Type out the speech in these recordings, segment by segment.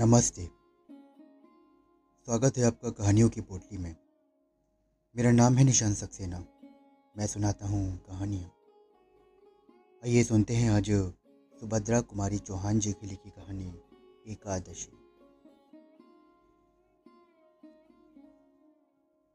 नमस्ते। स्वागत है आपका कहानियों की पोटली में। मेरा नाम है निशान सक्सेना। मैं सुनाता हूँ कहानियाँ। आइए सुनते हैं आज सुभद्रा कुमारी चौहान जी की लिखी कहानी, एकादशी।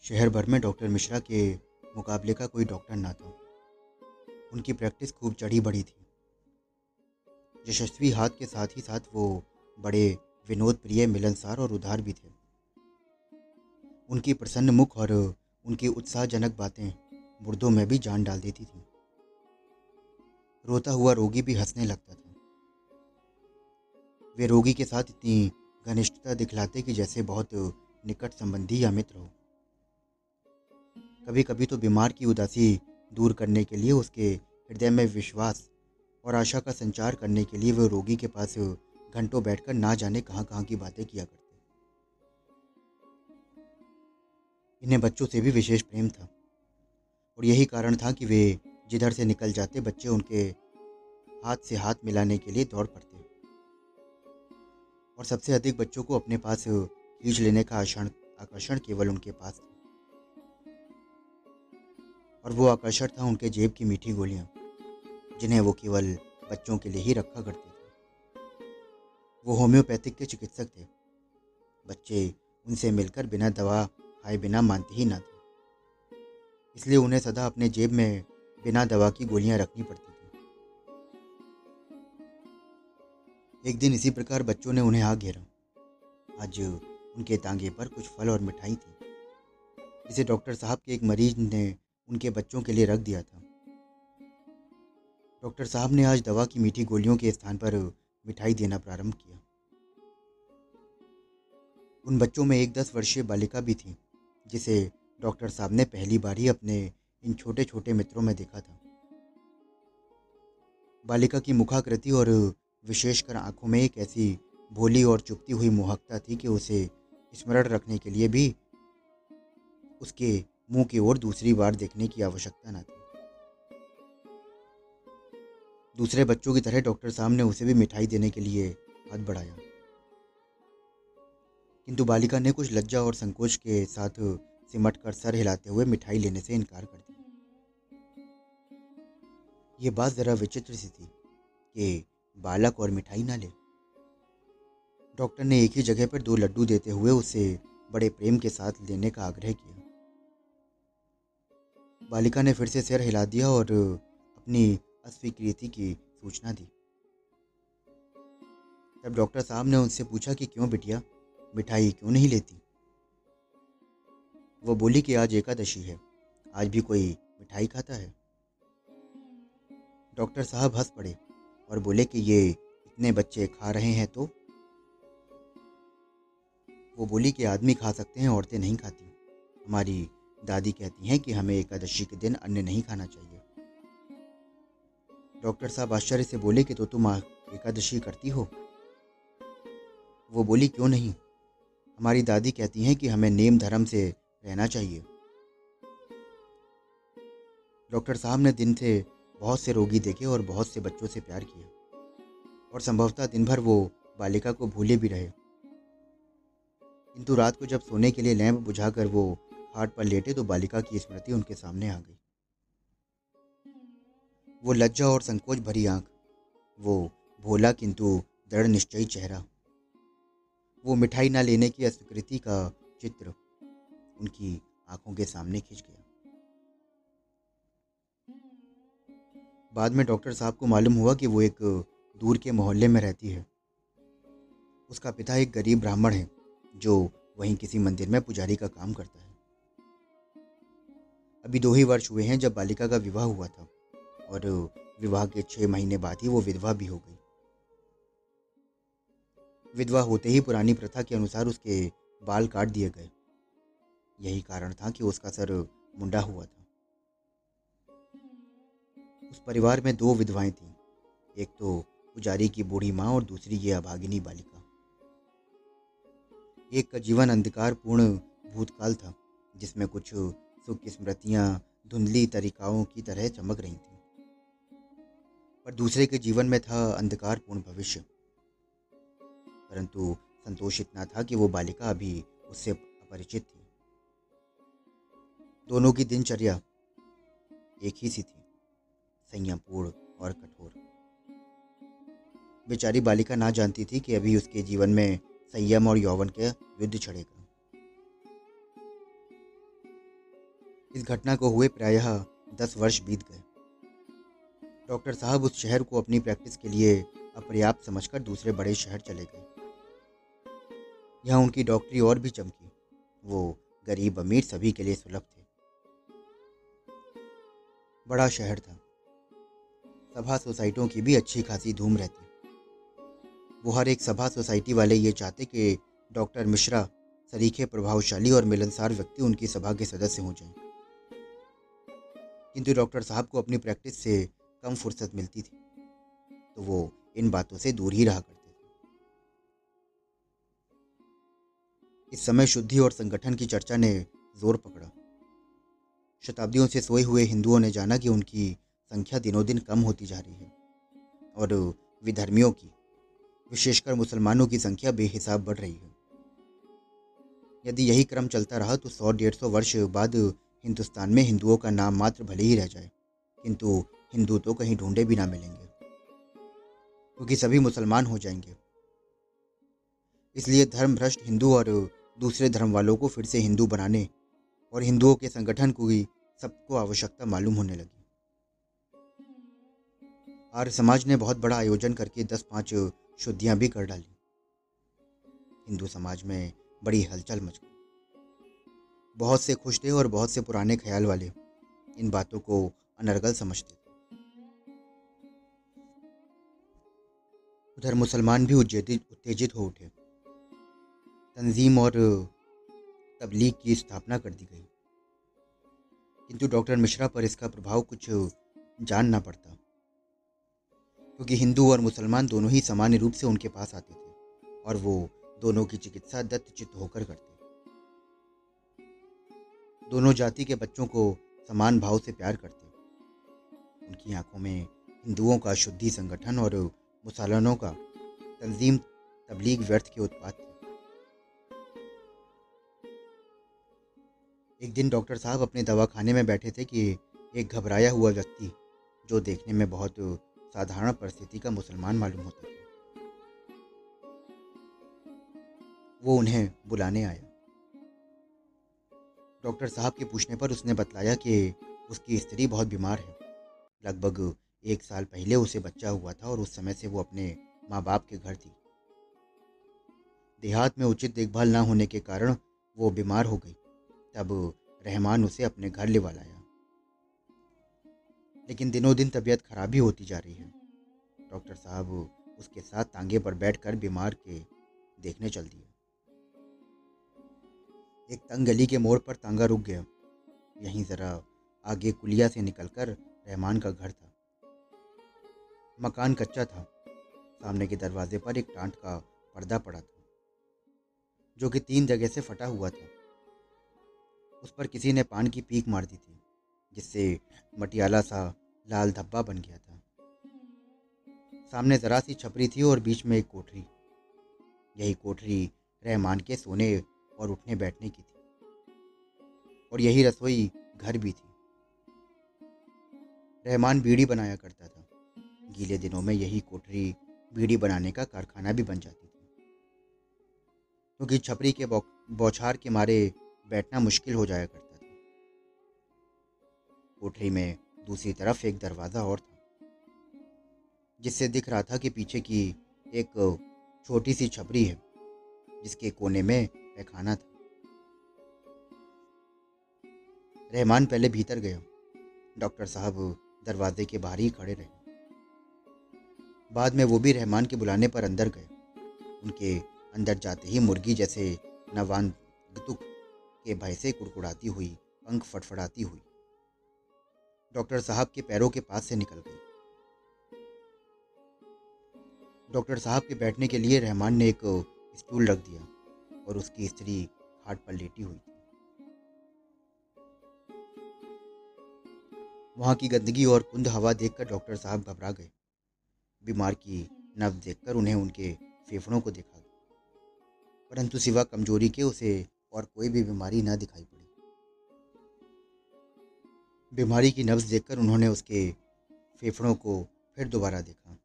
शहर भर में डॉक्टर मिश्रा के मुकाबले का कोई डॉक्टर ना था। उनकी प्रैक्टिस खूब चढ़ी बढ़ी थी। यशस्वी हाथ के साथ ही साथ वो बड़े विनोद प्रिय, मिलनसार और उदार भी थे। उनकी प्रसन्न मुख और उनकी उत्साहजनक बातें मुर्दों में भी जान डाल देती थी। रोता हुआ रोगी भी हंसने लगता था। वे रोगी के साथ इतनी घनिष्ठता दिखलाते कि जैसे बहुत निकट संबंधी या मित्र हो। कभी कभी तो बीमार की उदासी दूर करने के लिए उसके हृदय में विश्वास और आशा का संचार करने के लिए वे रोगी के पास घंटों बैठकर ना जाने कहाँ कहाँ की बातें किया करते इन्हें बच्चों से भी विशेष प्रेम था। और यही कारण था कि वे जिधर से निकल जाते, बच्चे उनके हाथ से हाथ मिलाने के लिए दौड़ पड़ते और सबसे अधिक बच्चों को अपने पास खींच लेने का आकर्षण केवल उनके पास था। और वो आकर्षण था उनके जेब की मीठी गोलियाँ, जिन्हें वो केवल बच्चों के लिए ही रखा करते वो होम्योपैथिक के चिकित्सक थे। बच्चे उनसे मिलकर बिना दवा खाए, बिना मानते ही ना थे। इसलिए उन्हें सदा अपने जेब में बिना दवा की गोलियाँ रखनी पड़ती थी। एक दिन इसी प्रकार बच्चों ने उन्हें आ घेरा। आज उनके तांगे पर कुछ फल और मिठाई थी। इसे डॉक्टर साहब के एक मरीज़ ने उनके बच्चों के लिए रख दिया था। डॉक्टर साहब ने आज दवा की मीठी गोलियों के स्थान पर मिठाई देना प्रारंभ किया। उन बच्चों में एक दस वर्षीय बालिका भी थी, जिसे डॉक्टर साहब ने पहली बार ही अपने इन छोटे छोटे मित्रों में देखा था। बालिका की मुखाकृति और विशेषकर आँखों में एक ऐसी भोली और चुपती हुई मोहकता थी कि उसे स्मरण रखने के लिए भी उसके मुँह की ओर दूसरी बार देखने की आवश्यकता न थी। दूसरे बच्चों की तरह डॉक्टर साहब ने उसे भी मिठाई देने के लिए हाथ बढ़ाया। किंतु बालिका ने कुछ लज्जा और संकोच के साथ सिमट कर सर हिलाते हुए मिठाई लेने से इनकार कर दिया। ये बात जरा विचित्र सी थी कि बालक और मिठाई ना ले। डॉक्टर ने एक ही जगह पर दो लड्डू देते हुए उसे बड़े प्रेम के साथ लेने का आग्रह किया। बालिका ने फिर से सिर हिला दिया और अपनी अस्वीकृति की सूचना दी तब डॉक्टर साहब ने उनसे पूछा कि क्यों बिटिया, मिठाई क्यों नहीं लेती? वो बोली कि आज एकादशी है, आज भी कोई मिठाई खाता है। डॉक्टर साहब हंस पड़े और बोले कि ये इतने बच्चे खा रहे हैं तो? वो बोली कि आदमी खा सकते हैं, औरतें नहीं खाती। हमारी दादी कहती हैं कि हमें एकादशी के दिन अन्न नहीं खाना चाहिए। डॉक्टर साहब आश्चर्य से बोले कि तो तुम एकादशी करती हो? वो बोली, क्यों नहीं? हमारी दादी कहती हैं कि हमें नेम धर्म से रहना चाहिए। डॉक्टर साहब ने दिन से बहुत से रोगी देखे और बहुत से बच्चों से प्यार किया। और संभवतः दिन भर वो बालिका को भूले भी रहे। किंतु रात को जब सोने के लिए लैंप बुझाकर वो खाट पर लेटे तो बालिका की स्मृति उनके सामने आ गई। वो लज्जा और संकोच भरी आँख। वो भोला किंतु दृढ़ निश्चयी चेहरा। वो मिठाई ना लेने की अस्वीकृति का चित्र उनकी आँखों के सामने खिंच गया। बाद में डॉक्टर साहब को मालूम हुआ कि वो एक दूर के मोहल्ले में रहती है। उसका पिता एक गरीब ब्राह्मण है, जो वहीं किसी मंदिर में पुजारी का काम करता है। अभी दो ही वर्ष हुए हैं जब बालिका का विवाह हुआ था। और विवाह के छः महीने बाद ही वो विधवा भी हो गई। विधवा होते ही पुरानी प्रथा के अनुसार उसके बाल काट दिए गए। यही कारण था कि उसका सर मुंडा हुआ था। उस परिवार में दो विधवाएँ थीं, एक तो पुजारी की बूढ़ी माँ और दूसरी ये अभागिनी बालिका। एक का जीवन अंधकार पूर्ण भूतकाल था, जिसमें कुछ सुख स्मृतियाँ धुंधली तरीकाओं की तरह चमक रही थी। पर दूसरे के जीवन में था अंधकारपूर्ण भविष्य। परंतु संतोष इतना था कि वो बालिका अभी उससे अपरिचित थी। दोनों की दिनचर्या एक ही सी थी, संयमपूर्ण और कठोर। बेचारी बालिका ना जानती थी कि अभी उसके जीवन में संयम और यौवन के युद्ध छड़ेगा। इस घटना को हुए प्रायः दस वर्ष बीत गए। डॉक्टर साहब उस शहर को अपनी प्रैक्टिस के लिए अपर्याप्त समझकर दूसरे बड़े शहर चले गए। यहाँ उनकी डॉक्टरी और भी चमकी। वो गरीब अमीर सभी के लिए सुलभ थे। बड़ा शहर था। सभा सोसाइटियों की भी अच्छी खासी धूम रहती। वो हर एक सभा सोसाइटी वाले ये चाहते कि डॉक्टर मिश्रा सरीखे प्रभावशाली और मिलनसार व्यक्ति उनकी सभा के सदस्य हो जाएँ। किंतु डॉक्टर साहब को अपनी प्रैक्टिस से कम फुर्सत मिलती थी। तो वो इन बातों से दूर ही रहा करते थे। इस समय शुद्धि और संगठन की चर्चा ने ज़ोर पकड़ा। शताब्दियों से सोए हुए हिंदुओं ने जाना कि उनकी संख्या दिनों दिन कम होती जा रही है और विधर्मियों की, विशेषकर मुसलमानों की संख्या बेहिसाब बढ़ रही है। यदि यही क्रम चलता रहा तो सौ डेढ़ सौ वर्ष बाद हिंदुस्तान में हिंदुओं का नाम मात्र भले ही रह जाए, किंतु हिंदू तो कहीं ढूंढे भी ना मिलेंगे, क्योंकि सभी मुसलमान हो जाएँगे। इसलिए धर्म भ्रष्ट हिंदू और दूसरे धर्म वालों को फिर से हिंदू बनाने और हिंदुओं के संगठन को भी सबको आवश्यकता मालूम होने लगी। आर्य समाज ने बहुत बड़ा आयोजन करके दस पाँच शुद्धियाँ भी कर डाली। हिंदू समाज में बड़ी हलचल मच गई। बहुत से खुश थे और बहुत से पुराने ख्याल वाले इन बातों को अनर्गल समझते थे। उधर मुसलमान भी उत्तेजित हो उठे। तंजीम और तबलीग की स्थापना कर दी गई। किंतु डॉक्टर मिश्रा पर इसका प्रभाव कुछ जानना पड़ता। क्योंकि हिंदू और मुसलमान दोनों ही सामान्य रूप से उनके पास आते थे और वो दोनों की चिकित्सा दत्तचित्त होकर करते। दोनों जाति के बच्चों को समान भाव से प्यार करते। उनकी आँखों में हिंदुओं का शुद्धि संगठन और मुसलमानों का तंजीम तबलीग व्यर्थ के उत्पाद थे। एक दिन डॉक्टर साहब अपने दवाखाने में बैठे थे कि एक घबराया हुआ व्यक्ति, जो देखने में बहुत साधारण परिस्थिति का मुसलमान मालूम होता था। वो उन्हें बुलाने आया। डॉक्टर साहब के पूछने पर उसने बतलाया कि उसकी स्त्री बहुत बीमार है। लगभग एक साल पहले उसे बच्चा हुआ था और उस समय से वो अपने माँ बाप के घर थी। देहात में उचित देखभाल ना होने के कारण वो बीमार हो गई। तब रहमान उसे अपने घर ले लाया लेकिन दिनों दिन तबीयत खराब ही होती जा रही है। डॉक्टर साहब उसके साथ तांगे पर बैठकर बीमार के देखने चल दिए। एक तंग गली के मोड़ पर तांगा रुक गया। यहीं ज़रा आगे कुलिया से निकलकर रहमान का घर था। मकान कच्चा था। सामने के दरवाजे पर एक टांट का पर्दा पड़ा था, जो कि तीन जगह से फटा हुआ था। उस पर किसी ने पान की पीक मार दी थी, जिससे मटियाला सा लाल धब्बा बन गया था। सामने जरा सी छपरी थी और बीच में एक कोठरी। यही कोठरी रहमान के सोने और उठने बैठने की थी। और यही रसोई घर भी थी। रहमान बीड़ी बनाया करता था। गीले दिनों में यही कोठरी, बीड़ी बनाने का कारखाना भी बन जाती थी। क्योंकि तो छपरी के बौछार के मारे बैठना मुश्किल हो जाया करता था। कोठरी में दूसरी तरफ़ एक दरवाज़ा और था, जिससे दिख रहा था कि पीछे की एक छोटी सी छपरी है, जिसके कोने में पैखाना था। रहमान पहले भीतर गया। डॉक्टर साहब दरवाजे के बाहर ही खड़े रहे। बाद में वो भी रहमान के बुलाने पर अंदर गए। उनके अंदर जाते ही मुर्गी जैसे नवान के भय से कुड़कुड़ाती हुई, पंख फटफड़ाती हुई, डॉक्टर साहब के पैरों के पास से निकल गई। डॉक्टर साहब के बैठने के लिए रहमान ने एक स्टूल रख दिया और उसकी स्त्री खाट पर लेटी हुई थी। वहाँ की गंदगी और कुंद हवा देखकर डॉक्टर साहब घबरा गए। बीमार की नब्ज देखकर उन्हें उनके फेफड़ों को देखा परंतु सिवा कमज़ोरी के उसे और कोई भी बीमारी न दिखाई पड़ी। बीमारी की नब्ज देखकर उन्होंने उसके फेफड़ों को फिर दोबारा देखा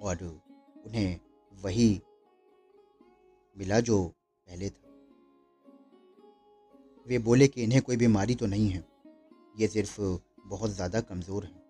और उन्हें वही मिला जो पहले था। वे बोले कि इन्हें कोई बीमारी तो नहीं है, ये सिर्फ़ बहुत ज़्यादा कमज़ोर हैं।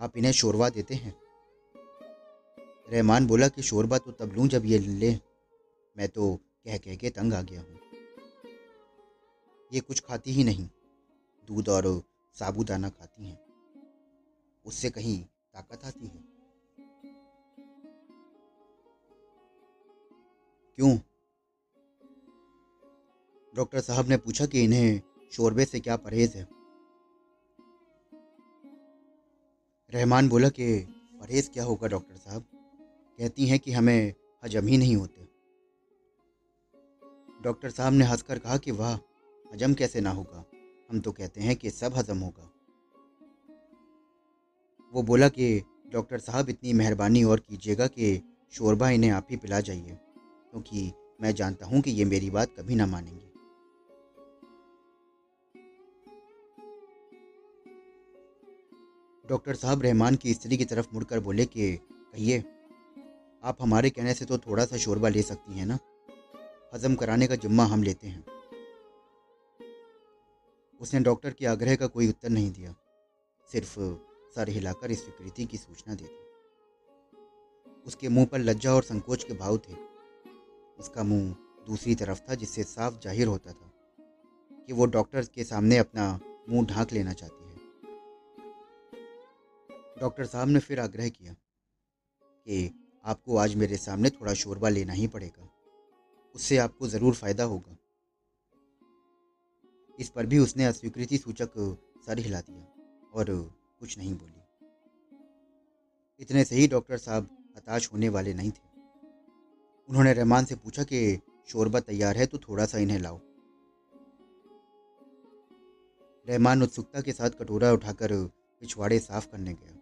आप इन्हें शोरबा देते हैं। रहमान बोला कि शोरबा तो तब लूँ जब ये ले। मैं तो कह कह के तंग आ गया हूँ। ये कुछ खाती ही नहीं। दूध और साबुदाना खाती हैं। उससे कहीं ताकत आती है। क्यों? डॉक्टर साहब ने पूछा कि इन्हें शोरबे से क्या परहेज है? रहमान बोला कि, परहेज क्या होगा, डॉक्टर साहब? कहती हैं कि हमें हजम ही नहीं होते। डॉक्टर साहब ने हंसकर कहा कि, वाह, हजम कैसे ना होगा? हम तो कहते हैं कि सब हजम होगा। वो बोला कि, डॉक्टर साहब, इतनी मेहरबानी और कीजिएगा कि शोरबा इन्हें आप ही पिला जाइए, क्योंकि मैं जानता हूँ कि ये मेरी बात कभी ना मानेंगे। डॉक्टर साहब रहमान की स्त्री की तरफ़ मुड़कर बोले कि, कहिए, आप हमारे कहने से तो थोड़ा सा शोरबा ले सकती हैं ना? हजम कराने का जुम्मा हम लेते हैं। उसने डॉक्टर के आग्रह का कोई उत्तर नहीं दिया। सिर्फ़ सर हिलाकर इस स्वीकृति की सूचना दे दी। उसके मुँह पर लज्जा और संकोच के भाव थे। उसका मुँह दूसरी तरफ़ था, जिससे साफ़ ज़ाहिर होता था कि वो डॉक्टर के सामने अपना मुँह ढांक लेना चाहती है। डॉक्टर साहब ने फिर आग्रह किया कि आपको आज मेरे सामने थोड़ा शोरबा लेना ही पड़ेगा। उससे आपको ज़रूर फ़ायदा होगा। इस पर भी उसने अस्वीकृति सूचक सर हिला दिया और कुछ नहीं बोली। इतने से ही डॉक्टर साहब हताश होने वाले नहीं थे। उन्होंने रहमान से पूछा कि शोरबा तैयार है तो थोड़ा सा इन्हें लाओ। रहमान उत्सुकता के साथ कटोरा उठाकर पिछवाड़े साफ़ करने गया।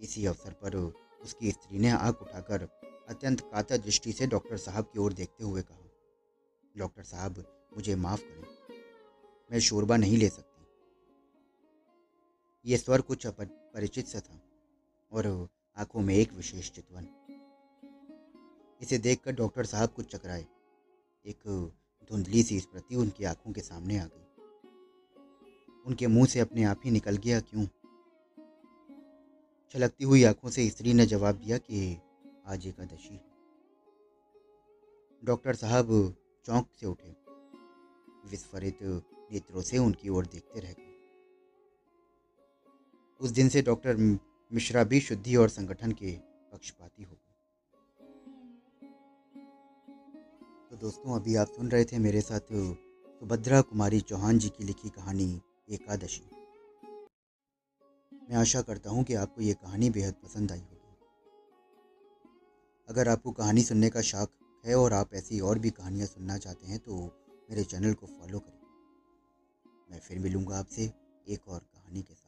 इसी अवसर पर उसकी स्त्री ने आँख उठाकर अत्यंत कातर दृष्टि से डॉक्टर साहब की ओर देखते हुए कहा, डॉक्टर साहब, मुझे माफ़ करें। मैं शोरबा नहीं ले सकती। ये स्वर कुछ परिचित सा था और आँखों में एक विशेष चितवन। इसे देखकर डॉक्टर साहब कुछ चकराए। एक धुंधली सी स्मृति उनकी आँखों के सामने आ गई। उनके मुँह से अपने आप ही निकल गया, क्यों? छलकती हुई आँखों से स्त्री ने जवाब दिया कि आज एकादशी है। डॉक्टर साहब चौंक से उठे। विस्फरित नेत्रों से उनकी ओर देखते रह गए। उस दिन से डॉक्टर मिश्रा भी शुद्धि और संगठन के पक्षपाती हो गए। तो दोस्तों, अभी आप सुन रहे थे मेरे साथ सुभद्रा कुमारी चौहान जी की लिखी कहानी एकादशी। मैं आशा करता हूँ कि आपको ये कहानी बेहद पसंद आई होगी। अगर आपको कहानी सुनने का शौक है और आप ऐसी और भी कहानियाँ सुनना चाहते हैं तो मेरे चैनल को फॉलो करें। मैं फिर मिलूँगा आपसे एक और कहानी के साथ।